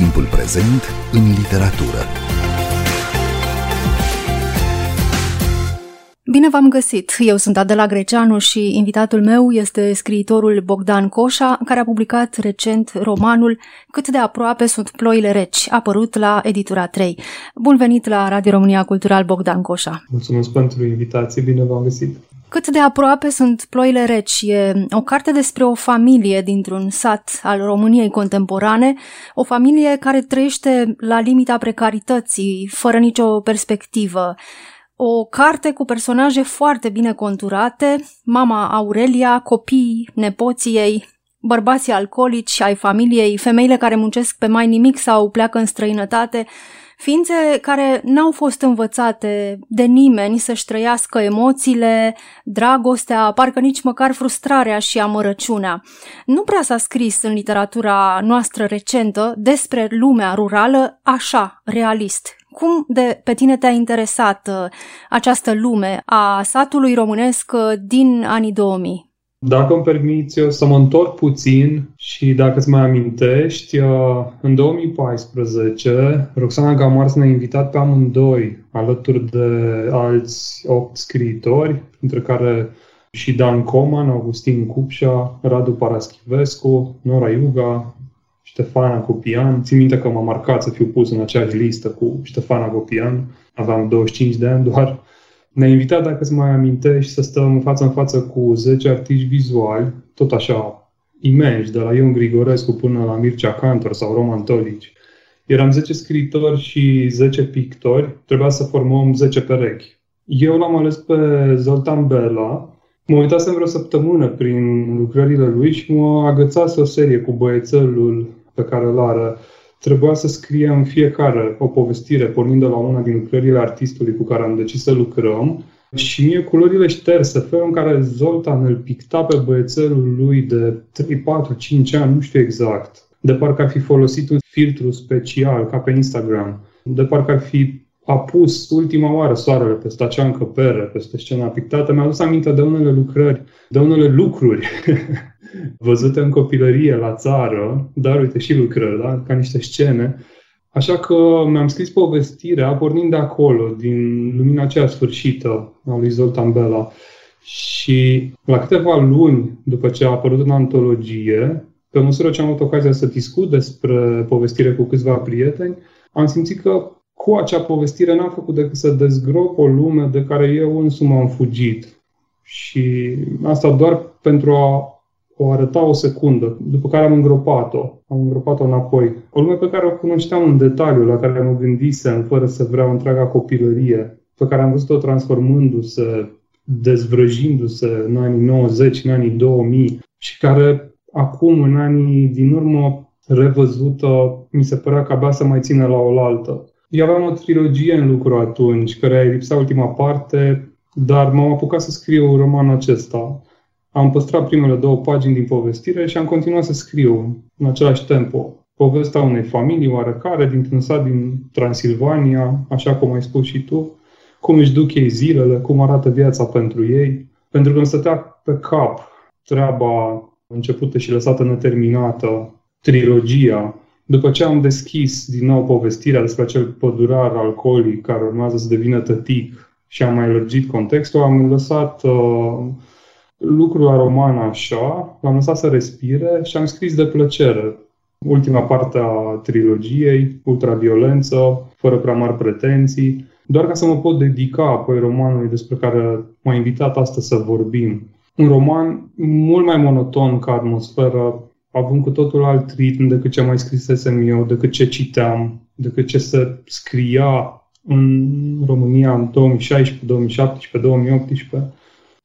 Timpul prezent în literatură. Bine v-am găsit! Eu sunt Adela Greceanu și invitatul meu este scriitorul Bogdan Coșa, care a publicat recent romanul Cât de aproape sunt ploile reci, apărut la Editura 3. Bun venit la Radio România Cultural, Bogdan Coșa! Mulțumesc pentru invitație, bine v-am găsit! Cât de aproape sunt ploile reci e o carte despre o familie dintr-un sat al României contemporane, o familie care trăiește la limita precarității, fără nicio perspectivă. O carte cu personaje foarte bine conturate, mama Aurelia, copiii, nepoții ei, bărbații alcoolici ai familiei, femeile care muncesc pe mai nimic sau pleacă în străinătate, ființe care n-au fost învățate de nimeni să-și trăiască emoțiile, dragostea, parcă nici măcar frustrarea și amărăciunea. Nu prea s-a scris în literatura noastră recentă despre lumea rurală așa, realist. Cum de pe tine te-a interesat uh, această lume a satului românesc uh, din anii 2000? Dacă îmi permiți, eu să mă întorc puțin și dacă îți mai amintești, uh, în 2014, Roxana Gamars ne-a invitat pe amândoi, alături de alți opt scriitori, între care și Dan Coman, Augustin Cupșa, Radu Paraschivescu, Nora Iuga, Ștefana Copian. Țin minte că m-a marcat să fiu pus în aceeași listă cu Ștefana Copian. Aveam 25 de ani doar. Ne-a invitat, dacă îți mai amintești, să stăm față în față cu 10 artiști vizuali, tot așa imensi, de la Ion Grigorescu până la Mircea Cantor sau Roman Tolici. Eram 10 scriitori și 10 pictori, trebuia să formăm 10 perechi. Eu l-am ales pe Zoltan Bela, mă uitasem vreo săptămână prin lucrările lui și mă agățase o serie cu băiețelul pe care îl are trebuia să scriem fiecare o povestire, pornind de la una din lucrările artistului cu care am decis să lucrăm. Și mie culorile șterse, felul în care Zoltan îl picta pe băiețelul lui de 3, 4, 5 ani, nu știu exact. De parcă ar fi folosit un filtru special, ca pe Instagram. De parcă ar fi a pus ultima oară soarele peste acea încăpere, peste scena pictată. Mi-a adus aminte de unele lucrări, de unele lucruri văzute în copilărie la țară, dar uite și lucrări, da? ca niște scene. Așa că mi-am scris povestirea pornind de acolo, din lumina aceea sfârșită a lui Zoltan Bela. Și la câteva luni după ce a apărut în antologie, pe măsură ce am avut ocazia să discut despre povestire cu câțiva prieteni, am simțit că cu acea povestire n-am făcut decât să dezgrop o lume de care eu însumi am fugit. Și asta doar pentru a o arăta o secundă, după care am îngropat-o. Am îngropat-o înapoi. O lume pe care o cunoșteam în detaliu, la care mă gândisem, fără să vreau întreaga copilărie, pe care am văzut-o transformându-se, dezvrăjindu-se în anii 90, în anii 2000 și care acum, în anii din urmă, revăzută, mi se părea că abia să mai ține la oaltă. Eu aveam o trilogie în lucru atunci, care îi lipsa ultima parte, dar m-am apucat să scriu romanul acesta. Am păstrat primele două pagini din povestire și am continuat să scriu în același tempo. Povestea unei familii oarecare dintr-un sat din Transilvania, așa cum ai spus și tu, cum își duc ei zilele, cum arată viața pentru ei. Pentru că îmi stătea pe cap treaba începută și lăsată neterminată, trilogia. După ce am deschis din nou povestirea despre acel pădurar alcoolic care urmează să devină tătic și am mai lărgit contextul, am lăsat uh, lucrul la roman așa, l-am lăsat să respire și am scris de plăcere. Ultima parte a trilogiei, ultraviolență, fără prea mari pretenții, doar ca să mă pot dedica apoi romanului despre care m-a invitat astăzi să vorbim. Un roman mult mai monoton ca atmosferă, având cu totul alt ritm decât ce mai scrisesem eu, decât ce citeam, decât ce se scria în România în 2016, 2017, 2018.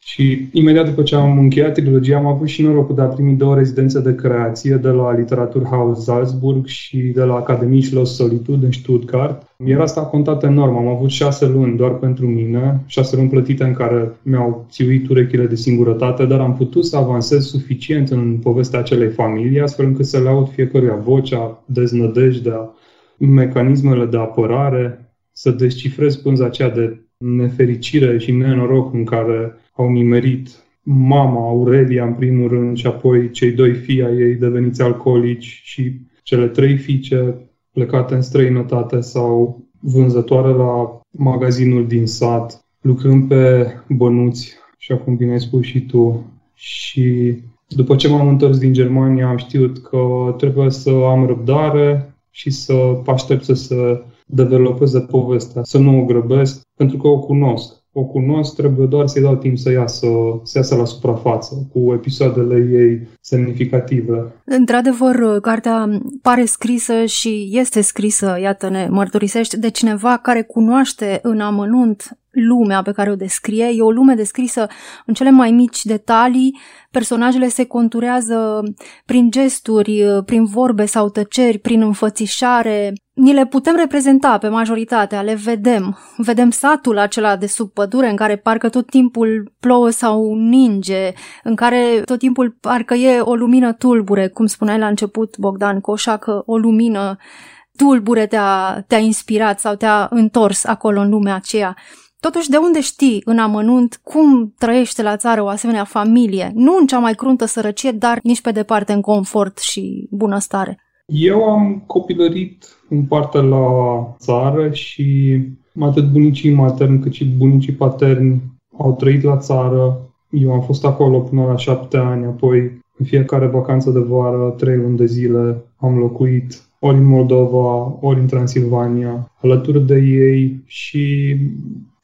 Și imediat după ce am încheiat trilogia, am avut și norocul de a primi două rezidențe de creație de la Literaturhaus Salzburg și de la Academie Schloss Solitude în Stuttgart. Iar asta a contat enorm. Am avut șase luni doar pentru mine, șase luni plătite în care mi-au țiuit urechile de singurătate, dar am putut să avansez suficient în povestea acelei familii, astfel încât să le aud fiecăruia vocea, deznădejdea, mecanismele de apărare, să descifrez pânza aceea de nefericire și nenoroc în care au nimerit mama Aurelia în primul rând și apoi cei doi fii ai ei deveniți alcoolici și cele trei fiice plecate în străinătate sau vânzătoare la magazinul din sat, lucrând pe bănuți, așa cum bine ai spus și tu. Și după ce m-am întors din Germania, am știut că trebuie să am răbdare și să aștept să se developeze povestea, să nu o grăbesc, pentru că o cunosc o cunosc, trebuie doar să-i dau timp să iasă, să iasă la suprafață, cu episoadele ei semnificative. Într-adevăr, cartea pare scrisă și este scrisă, iată ne mărturisești, de cineva care cunoaște în amănunt lumea pe care o descrie. E o lume descrisă în cele mai mici detalii. Personajele se conturează prin gesturi, prin vorbe sau tăceri, prin înfățișare. Ni le putem reprezenta pe majoritatea, le vedem. Vedem satul acela de sub pădure în care parcă tot timpul plouă sau ninge, în care tot timpul parcă e o lumină tulbure, cum spuneai la început, Bogdan Coșa, că o lumină tulbure te-a, te-a inspirat sau te-a întors acolo în lumea aceea. Totuși, de unde știi în amănunt cum trăiește la țară o asemenea familie? Nu în cea mai cruntă sărăcie, dar nici pe departe în confort și bunăstare. Eu am copilărit în parte la țară și atât bunicii materni cât și bunicii paterni au trăit la țară. Eu am fost acolo până la șapte ani, apoi în fiecare vacanță de vară, trei luni de zile, am locuit ori în Moldova, ori în Transilvania, alături de ei și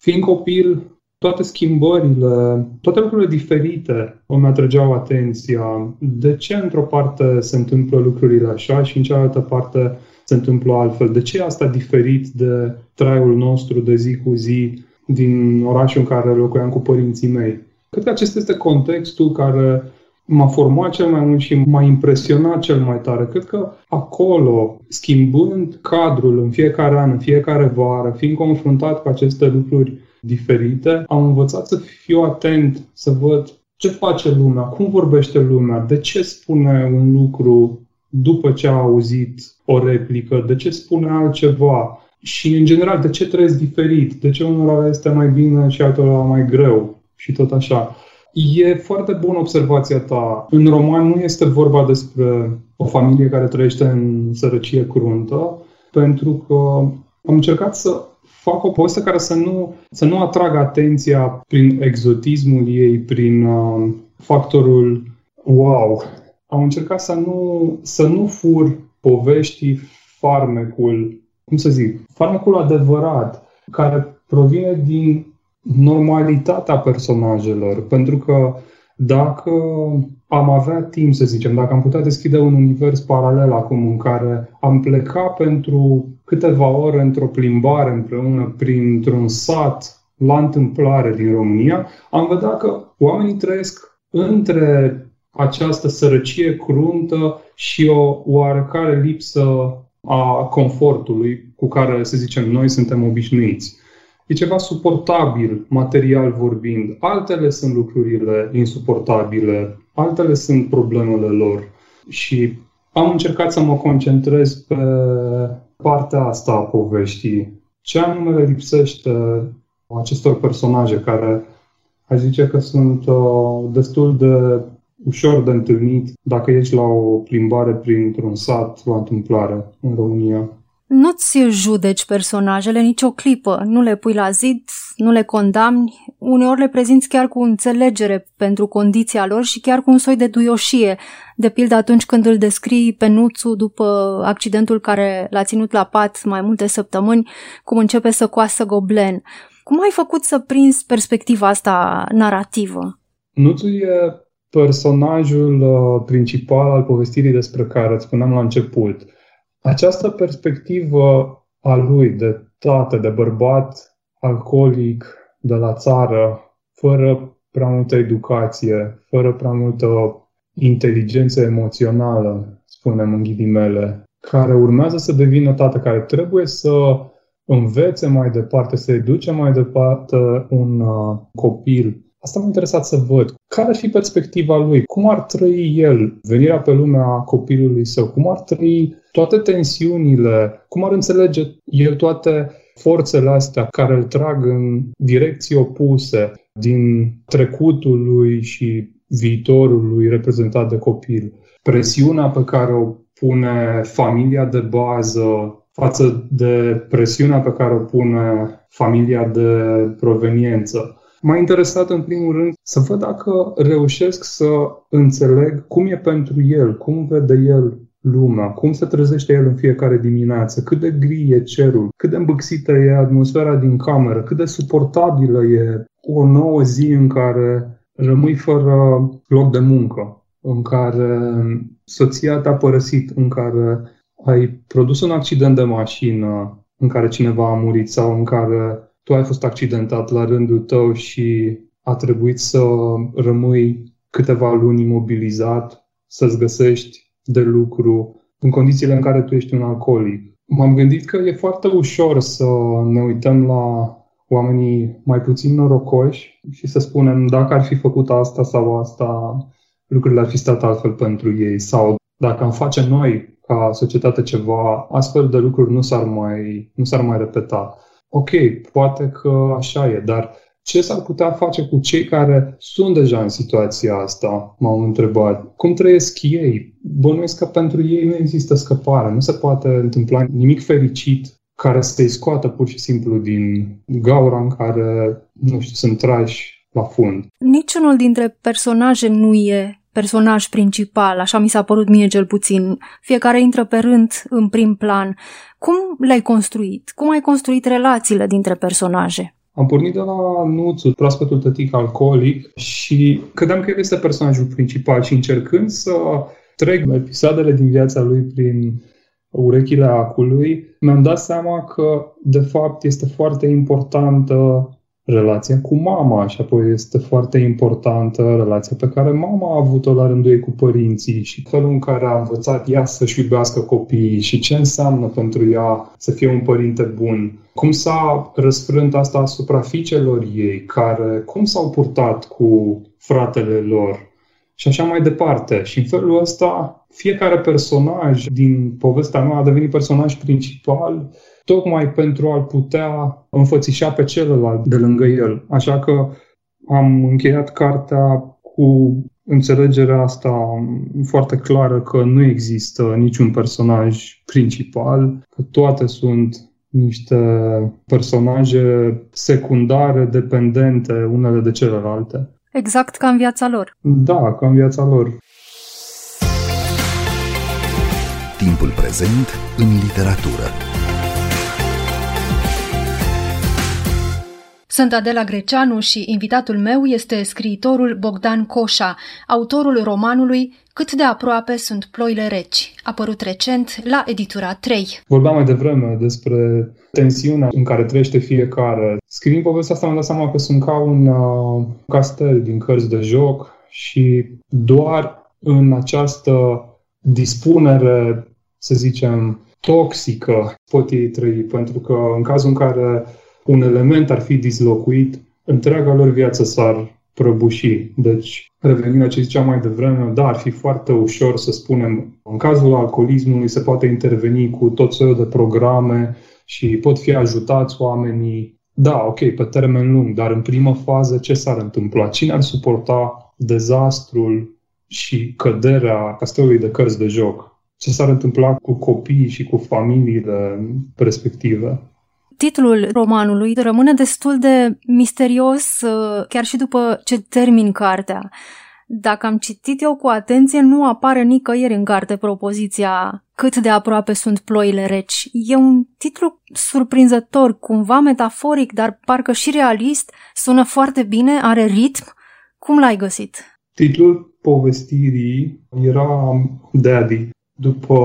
Fiind copil, toate schimbările, toate lucrurile diferite îmi atrăgeau atenția. De ce într-o parte se întâmplă lucrurile așa și în cealaltă parte se întâmplă altfel? De ce asta diferit de traiul nostru de zi cu zi din orașul în care locuiam cu părinții mei? Cred că acesta este contextul care m-a format cel mai mult și m-a impresionat cel mai tare. Cred că acolo, schimbând cadrul în fiecare an, în fiecare vară, fiind confruntat cu aceste lucruri diferite, am învățat să fiu atent, să văd ce face lumea, cum vorbește lumea, de ce spune un lucru după ce a auzit o replică, de ce spune altceva și, în general, de ce trăiesc diferit, de ce unora este mai bine și altora mai greu și tot așa. E foarte bună observația ta. În roman nu este vorba despre o familie care trăiește în sărăcie cruntă, pentru că am încercat să fac o poveste care să nu, să nu atragă atenția prin exotismul ei, prin uh, factorul wow. Am încercat să nu, să nu fur poveștii farmecul, cum să zic, farmecul adevărat, care provine din normalitatea personajelor, pentru că dacă am avea timp, să zicem, dacă am putea deschide un univers paralel acum în care am pleca pentru câteva ore într-o plimbare împreună printr-un sat la întâmplare din România, am vedea că oamenii trăiesc între această sărăcie cruntă și o oarecare lipsă a confortului cu care, să zicem, noi suntem obișnuiți. E ceva suportabil, material vorbind. Altele sunt lucrurile insuportabile, altele sunt problemele lor. Și am încercat să mă concentrez pe partea asta a poveștii. Ce anume le lipsește acestor personaje care aș zice că sunt uh, destul de ușor de întâlnit dacă ești la o plimbare printr-un sat la întâmplare în România. Nu-ți judeci personajele nicio clipă, nu le pui la zid, nu le condamni, uneori le prezinți chiar cu înțelegere pentru condiția lor și chiar cu un soi de duioșie, de pildă atunci când îl descrii pe Nuțu după accidentul care l-a ținut la pat mai multe săptămâni, cum începe să coasă goblen. Cum ai făcut să prinzi perspectiva asta narrativă? Nuțu e personajul uh, principal al povestirii despre care îți spuneam la început – această perspectivă a lui de tată, de bărbat alcoolic de la țară, fără prea multă educație, fără prea multă inteligență emoțională, spunem în ghidimele, care urmează să devină tată, care trebuie să învețe mai departe, să educe mai departe un uh, copil Asta m-a interesat să văd. Care ar fi perspectiva lui? Cum ar trăi el venirea pe lumea copilului său? Cum ar trăi toate tensiunile? Cum ar înțelege el toate forțele astea care îl trag în direcții opuse din trecutul lui și viitorul lui reprezentat de copil? Presiunea pe care o pune familia de bază față de presiunea pe care o pune familia de proveniență. M-a interesat în primul rând să văd dacă reușesc să înțeleg cum e pentru el, cum vede el lumea, cum se trezește el în fiecare dimineață, cât de gri e cerul, cât de îmbâxită e atmosfera din cameră, cât de suportabilă e o nouă zi în care rămâi fără loc de muncă, în care soția te-a părăsit, în care ai produs un accident de mașină, în care cineva a murit sau în care tu ai fost accidentat la rândul tău și a trebuit să rămâi câteva luni imobilizat, să-ți găsești de lucru în condițiile în care tu ești un alcoolic. M-am gândit că e foarte ușor să ne uităm la oamenii mai puțin norocoși și să spunem dacă ar fi făcut asta sau asta, lucrurile ar fi stat altfel pentru ei sau dacă am face noi ca societate ceva, astfel de lucruri nu s-ar mai, nu s-ar mai repeta. Ok, poate că așa e, dar ce s-ar putea face cu cei care sunt deja în situația asta, m-au întrebat. Cum trăiesc ei? Bănuiesc că pentru ei nu există scăpare, nu se poate întâmpla nimic fericit care să-i scoată pur și simplu din gaura în care, nu știu, sunt trași la fund. Niciunul dintre personaje nu e personaj principal, așa mi s-a părut mie cel puțin. Fiecare intră pe rând în prim plan. Cum le-ai construit? Cum ai construit relațiile dintre personaje? Am pornit de la Nuțu, proaspătul tătic alcoolic și credeam că el este personajul principal și încercând să trec episoadele din viața lui prin urechile acului, mi-am dat seama că, de fapt, este foarte importantă relația cu mama și apoi este foarte importantă relația pe care mama a avut-o la rândul ei cu părinții și felul în care a învățat ea să-și iubească copiii și ce înseamnă pentru ea să fie un părinte bun. Cum s-a răsfrânt asta asupra fiicelor ei, care cum s-au purtat cu fratele lor, și așa mai departe. Și în felul ăsta, fiecare personaj din povestea mea a devenit personaj principal tocmai pentru a-l putea înfățișa pe celălalt de lângă el. Așa că am încheiat cartea cu înțelegerea asta foarte clară că nu există niciun personaj principal, că toate sunt niște personaje secundare, dependente unele de celelalte. Exact ca în viața lor. Da, ca în viața lor. Timpul prezent în literatură. Sunt Adela Greceanu și invitatul meu este scriitorul Bogdan Coșa, autorul romanului Cât de aproape sunt ploile reci, apărut recent la editura 3. Vorbeam mai devreme despre tensiunea în care trăiește fiecare. Scriind povestea asta, am dat seama că sunt ca un uh, castel din cărți de joc și doar în această dispunere, să zicem, toxică pot ei trăi, pentru că în cazul în care un element ar fi dislocuit, întreaga lor viață s-ar prăbuși. Deci, revenind la ce ziceam mai devreme, da, ar fi foarte ușor să spunem, în cazul alcoolismului se poate interveni cu tot felul de programe și pot fi ajutați oamenii. Da, ok, pe termen lung, dar în primă fază ce s-ar întâmpla? Cine ar suporta dezastrul și căderea castelului de cărți de joc? Ce s-ar întâmpla cu copiii și cu familiile respective? Titlul romanului rămâne destul de misterios uh, chiar și după ce termin cartea. Dacă am citit eu cu atenție, nu apare nicăieri în carte propoziția cât de aproape sunt ploile reci. E un titlu surprinzător, cumva metaforic, dar parcă și realist, sună foarte bine, are ritm. Cum l-ai găsit? Titlul povestirii era Daddy, după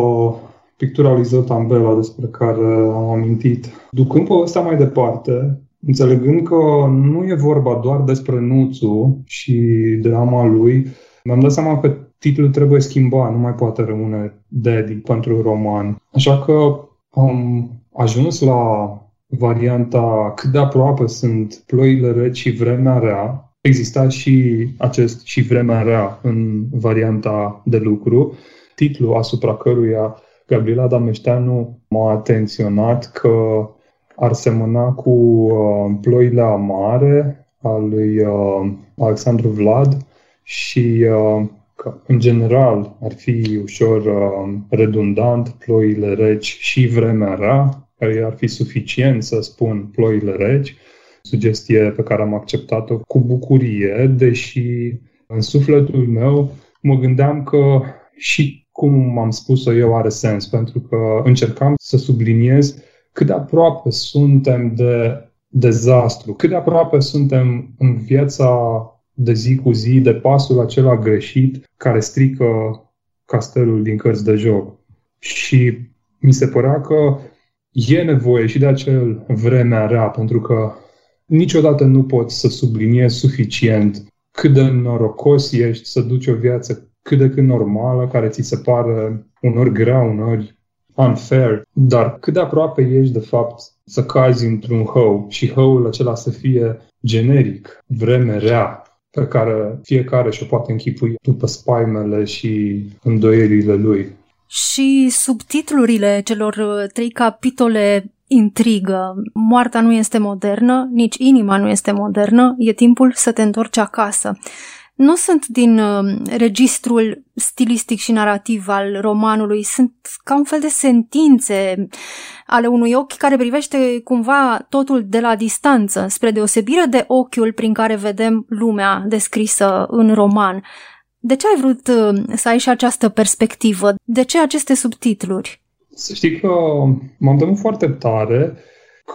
pictura lui Zoltan Bela despre care am amintit. Ducând povestea mai departe, înțelegând că nu e vorba doar despre Nuțu și drama lui, mi-am dat seama că titlul trebuie schimbat, nu mai poate rămâne Daddy pentru roman. Așa că am ajuns la varianta cât de aproape sunt ploile reci și vremea rea. Exista și acest și vremea rea în varianta de lucru, titlul asupra căruia Gabriela Dameșteanu m-a atenționat că ar semăna cu uh, Ploile amare al lui uh, Alexandru Vlad și uh, că, în general, ar fi ușor uh, redundant ploile reci și vremea rea, care ar fi suficient să spun ploile reci, sugestie pe care am acceptat-o cu bucurie, deși în sufletul meu mă gândeam că și cum am spus-o eu are sens, pentru că încercam să subliniez cât de aproape suntem de dezastru, cât de aproape suntem în viața de zi cu zi de pasul acela greșit care strică castelul din cărți de joc. Și mi se părea că e nevoie și de acel vremea rea, pentru că niciodată nu poți să subliniezi suficient cât de norocos ești să duci o viață cât de cât normală, care ți se pare unori grea, unori unfair, dar cât de aproape ești de fapt să cazi într-un hău și hăul acela să fie generic, vreme rea, pe care fiecare și-o poate închipui după spaimele și îndoierile lui. Și subtitlurile celor uh, trei capitole intrigă. Moartea nu este modernă, nici inima nu este modernă, e timpul să te întorci acasă nu sunt din uh, registrul stilistic și narrativ al romanului, sunt ca un fel de sentințe ale unui ochi care privește cumva totul de la distanță, spre deosebire de ochiul prin care vedem lumea descrisă în roman. De ce ai vrut uh, să ai și această perspectivă? De ce aceste subtitluri? Să știi că m-am temut foarte tare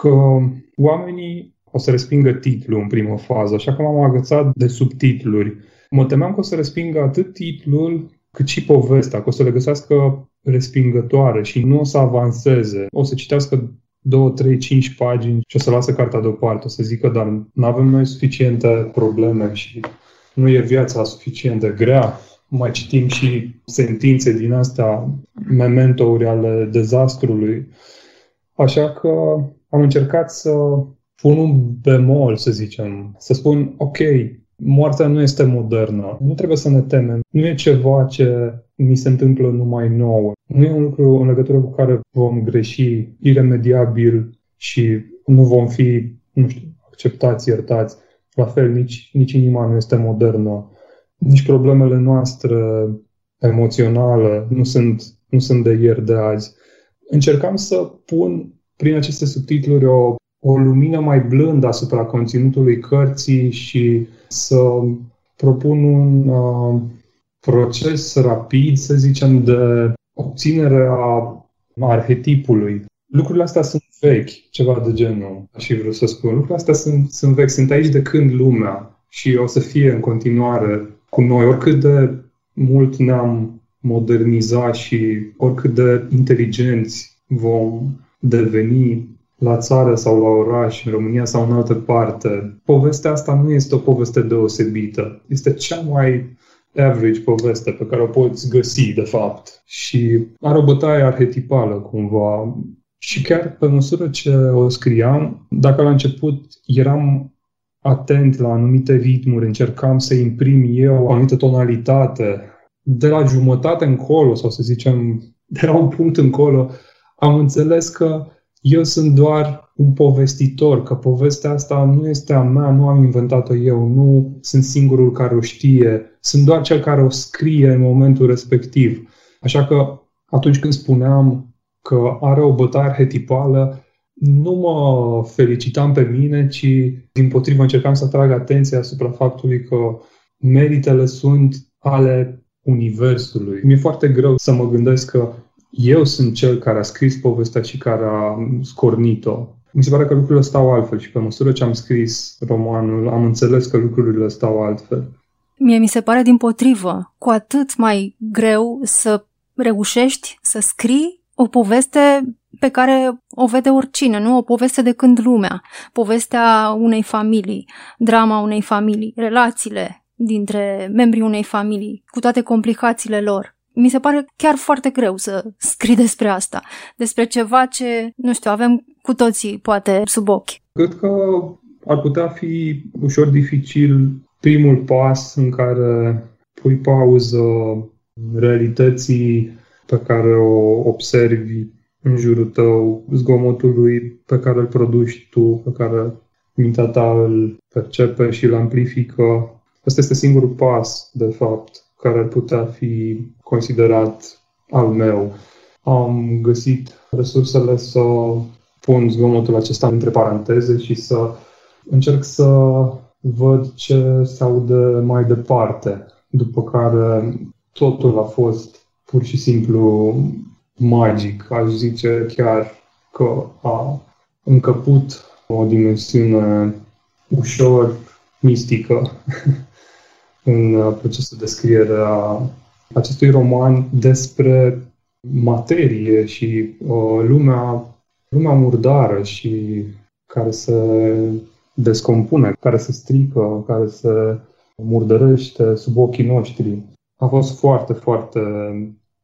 că oamenii o să respingă titlul în primă fază, așa că m-am agățat de subtitluri. Mă temeam că o să respingă atât titlul cât și povestea, că o să le găsească respingătoare și nu o să avanseze. O să citească 2, 3, 5 pagini și o să lasă cartea deoparte. O să zică, dar nu avem noi suficiente probleme și nu e viața suficient de grea. Mai citim și sentințe din astea, mementouri ale dezastrului. Așa că am încercat să pun un bemol, să zicem, să spun, ok, moartea nu este modernă. Nu trebuie să ne temem. Nu e ceva ce mi se întâmplă numai nouă. Nu e un lucru în legătură cu care vom greși iremediabil și nu vom fi, nu știu, acceptați, iertați. La fel, nici, nici inima nu este modernă. Nici problemele noastre emoționale nu sunt, nu sunt de ieri, de azi. Încercam să pun prin aceste subtitluri o, o lumină mai blândă asupra conținutului cărții și să propun un uh, proces rapid, să zicem, de obținere a arhetipului. Lucrurile astea sunt vechi, ceva de genul, și vreau să spun. Lucrurile astea sunt, sunt vechi, sunt aici de când lumea și o să fie în continuare cu noi, oricât de mult ne-am modernizat și oricât de inteligenți vom deveni la țară sau la oraș, în România sau în altă parte. Povestea asta nu este o poveste deosebită. Este cea mai average poveste pe care o poți găsi, de fapt. Și are o bătaie arhetipală, cumva. Și chiar pe măsură ce o scriam, dacă la început eram atent la anumite ritmuri, încercam să imprim eu o anumită tonalitate, de la jumătate încolo, sau să zicem, de la un punct încolo, am înțeles că eu sunt doar un povestitor, că povestea asta nu este a mea, nu am inventat-o eu, nu sunt singurul care o știe, sunt doar cel care o scrie în momentul respectiv. Așa că atunci când spuneam că are o bătaie arhetipală, nu mă felicitam pe mine, ci din potrivă încercam să atrag atenția asupra faptului că meritele sunt ale Universului. Mi-e foarte greu să mă gândesc că eu sunt cel care a scris povestea și care a scornit-o. Mi se pare că lucrurile stau altfel și pe măsură ce am scris romanul, am înțeles că lucrurile stau altfel. Mie mi se pare din potrivă, cu atât mai greu să reușești să scrii o poveste pe care o vede oricine, nu? O poveste de când lumea, povestea unei familii, drama unei familii, relațiile dintre membrii unei familii, cu toate complicațiile lor mi se pare chiar foarte greu să scrii despre asta, despre ceva ce, nu știu, avem cu toții, poate, sub ochi. Cred că ar putea fi ușor dificil primul pas în care pui pauză realității pe care o observi în jurul tău, zgomotului pe care îl produci tu, pe care mintea ta îl percepe și îl amplifică. Asta este singurul pas, de fapt, care ar putea fi considerat al meu. Am găsit resursele să pun zgomotul acesta între paranteze și să încerc să văd ce se aude mai departe, după care totul a fost pur și simplu magic. Aș zice chiar că a încăput o dimensiune ușor mistică în procesul de scriere a acestui roman despre materie și uh, lumea, lumea murdară și care se descompune, care se strică, care se murdărește sub ochii noștri. A fost foarte, foarte,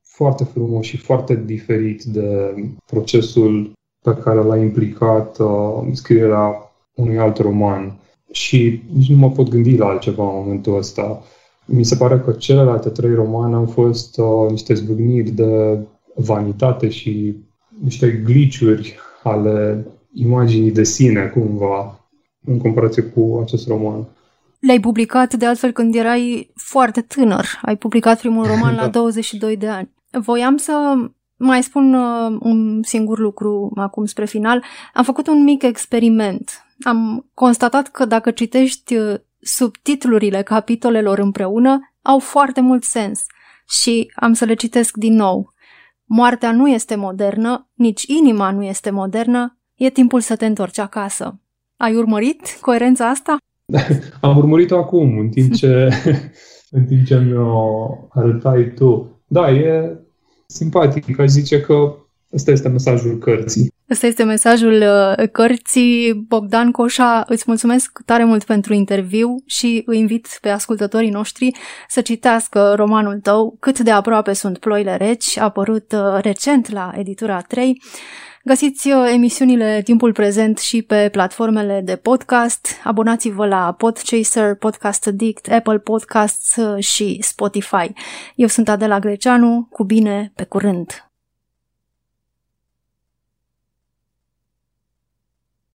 foarte frumos și foarte diferit de procesul pe care l-a implicat uh, scrierea unui alt roman. Și nici nu mă pot gândi la altceva în momentul ăsta. Mi se pare că celelalte trei romane au fost uh, niște zbâgniri de vanitate și niște gliciuri ale imaginii de sine, cumva, în comparație cu acest roman. Le-ai publicat, de altfel, când erai foarte tânăr. Ai publicat primul roman da. la 22 de ani. Voiam să mai spun uh, un singur lucru acum spre final. Am făcut un mic experiment. Am constatat că dacă citești uh, subtitlurile capitolelor împreună, au foarte mult sens. Și am să le citesc din nou. Moartea nu este modernă, nici inima nu este modernă, e timpul să te întorci acasă. Ai urmărit coerența asta? Am urmărit-o acum, în timp ce, în timp ce mi-o arătai tu. Da, e simpatic. Aș zice că ăsta este mesajul cărții. Ăsta este mesajul uh, cărții. Bogdan Coșa, îți mulțumesc tare mult pentru interviu și îi invit pe ascultătorii noștri să citească romanul tău Cât de aproape sunt ploile reci, apărut uh, recent la editura 3. Găsiți uh, emisiunile Timpul Prezent și pe platformele de podcast. Abonați-vă la Podchaser, Podcast Addict, Apple Podcasts și Spotify. Eu sunt Adela Greceanu, cu bine, pe curând!